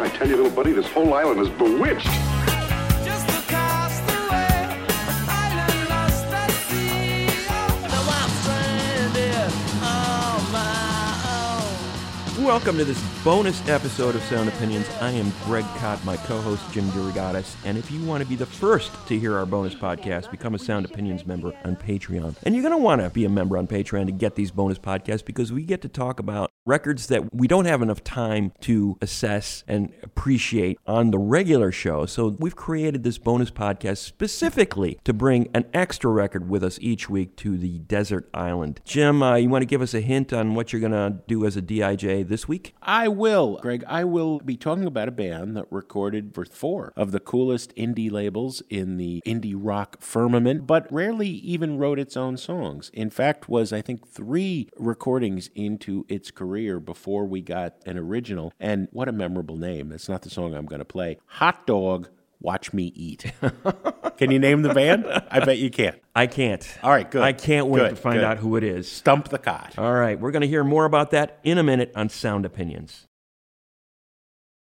I tell you, little buddy, this whole island is bewitched. Welcome to this bonus episode of Sound Opinions. I am Greg Kot, my co-host Jim DeRogatis, and if you want to be the first to hear our bonus podcast, become a Sound Opinions member on Patreon. And you're going to want to be a member on Patreon to get these bonus podcasts because we get to talk about records that we don't have enough time to assess and appreciate on the regular show. So we've created this bonus podcast specifically to bring an extra record with us each week to the desert island. Jim, uh, you want to give us a hint on what you're going to do as a DIJ this week? I will, Greg. I will be talking about a band that recorded for four of the coolest indie labels in the indie rock firmament, but rarely even wrote its own songs. In fact, was I think three recordings into its career before we got an original. And what a memorable name! That's not the song I'm going to play. Hot Dog. Watch me eat. can you name the band? I bet you can't. I can't. All right, good. I can't wait Good, to find good. out who it is. Stump the Kot. All right, we're going to hear more about that in a minute on Sound Opinions.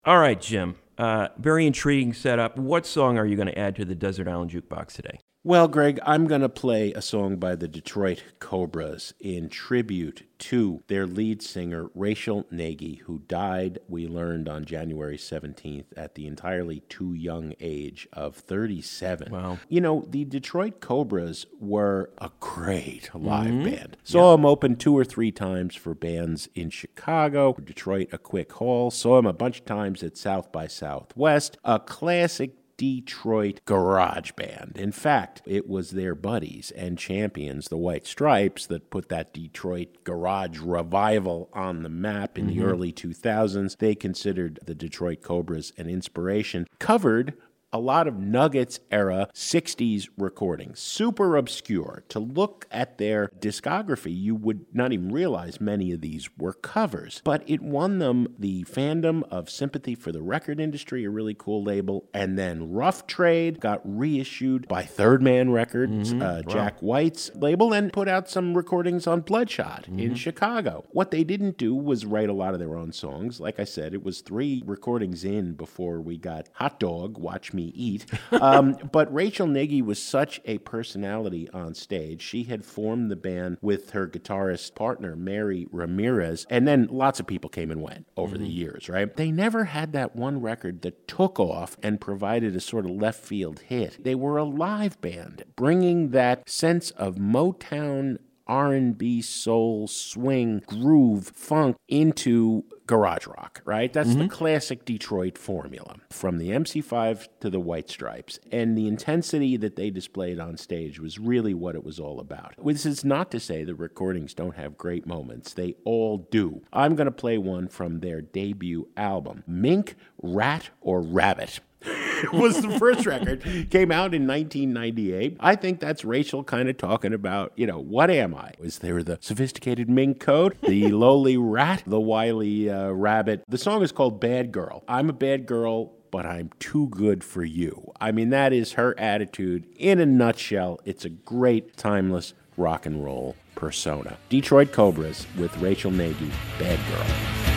All right, Jim. Uh, very intriguing setup. What song are you going to add to the Desert Island Jukebox today? Well, Greg, I'm going to play a song by the Detroit Cobras in tribute to their lead singer, Rachel Nagy, who died, we learned, on January 17th at the entirely too young age of 37. Wow. You know, the Detroit Cobras were a great live mm-hmm. band. Saw them open two or three times for bands in Chicago, Detroit, a quick haul. Saw them a bunch of times at South by Southwest. A classic Detroit garage band. In fact, it was their buddies and champions, the White Stripes, that put that Detroit garage revival on the map in the mm-hmm. early 2000s. They considered the Detroit Cobras an inspiration. Covered a lot of Nuggets era 60s recordings, super obscure. To look at their discography, you would not even realize many of these were covers. But it won them the fandom of Sympathy for the Record Industry, a really cool label. And then Rough Trade got reissued by Third Man Records, uh, Jack White's label, and put out some recordings on Bloodshot in Chicago. What they didn't do was write a lot of their own songs. Like I said, it was three recordings in before we got Hot Dog, Watch Me Eat. Um, but Rachel Nagy was such a personality on stage. She had formed the band with her guitarist partner, Mary Ramirez, and then lots of people came and went over the years, right? They never had that one record that took off and provided a sort of left field hit. They were a live band, bringing that sense of Motown R&B, soul, swing, groove, funk into garage rock, right? That's the mm-hmm. classic Detroit formula. From the MC5 to the White Stripes. And the intensity that they displayed on stage was really what it was all about. This is not to say the recordings don't have great moments. They all do. I'm going to play one from their debut album, Mink, Rat, or Rabbit was the first record. Came out in 1998. I think that's Rachel kind of talking about, you know, what am I? Is there the sophisticated mink coat, the lowly rat, the wily uh, rabbit? The song is called Bad Girl. I'm a bad girl. But I'm too good for you. I mean, that is her attitude in a nutshell. It's a great, timeless rock and roll persona. Detroit Cobras with Rachel Nagy, Bad Girl.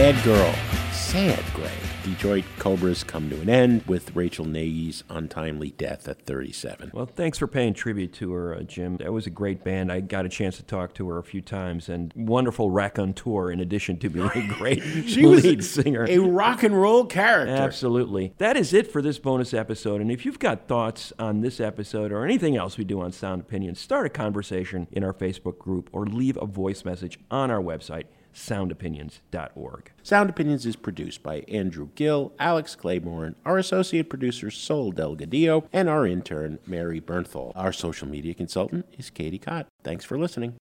Bad Girl. Sad, Greg. Detroit Cobras come to an end with Rachel Nagy's untimely death at 37. Well, thanks for paying tribute to her, uh, Jim. That was a great band. I got a chance to talk to her a few times, and wonderful raconteur in addition to being a great She was lead singer. a rock and roll character. Absolutely. That is it for this bonus episode. And if you've got thoughts on this episode or anything else we do on Sound Opinions, start a conversation in our Facebook group or leave a voice message on our website, soundopinions.org. Sound Opinions is produced by Andrew Gill, Alex Claiborne, our associate producer Sol Delgadillo, and our intern Mary Bernthal. Our social media consultant is Katie Cott. Thanks for listening.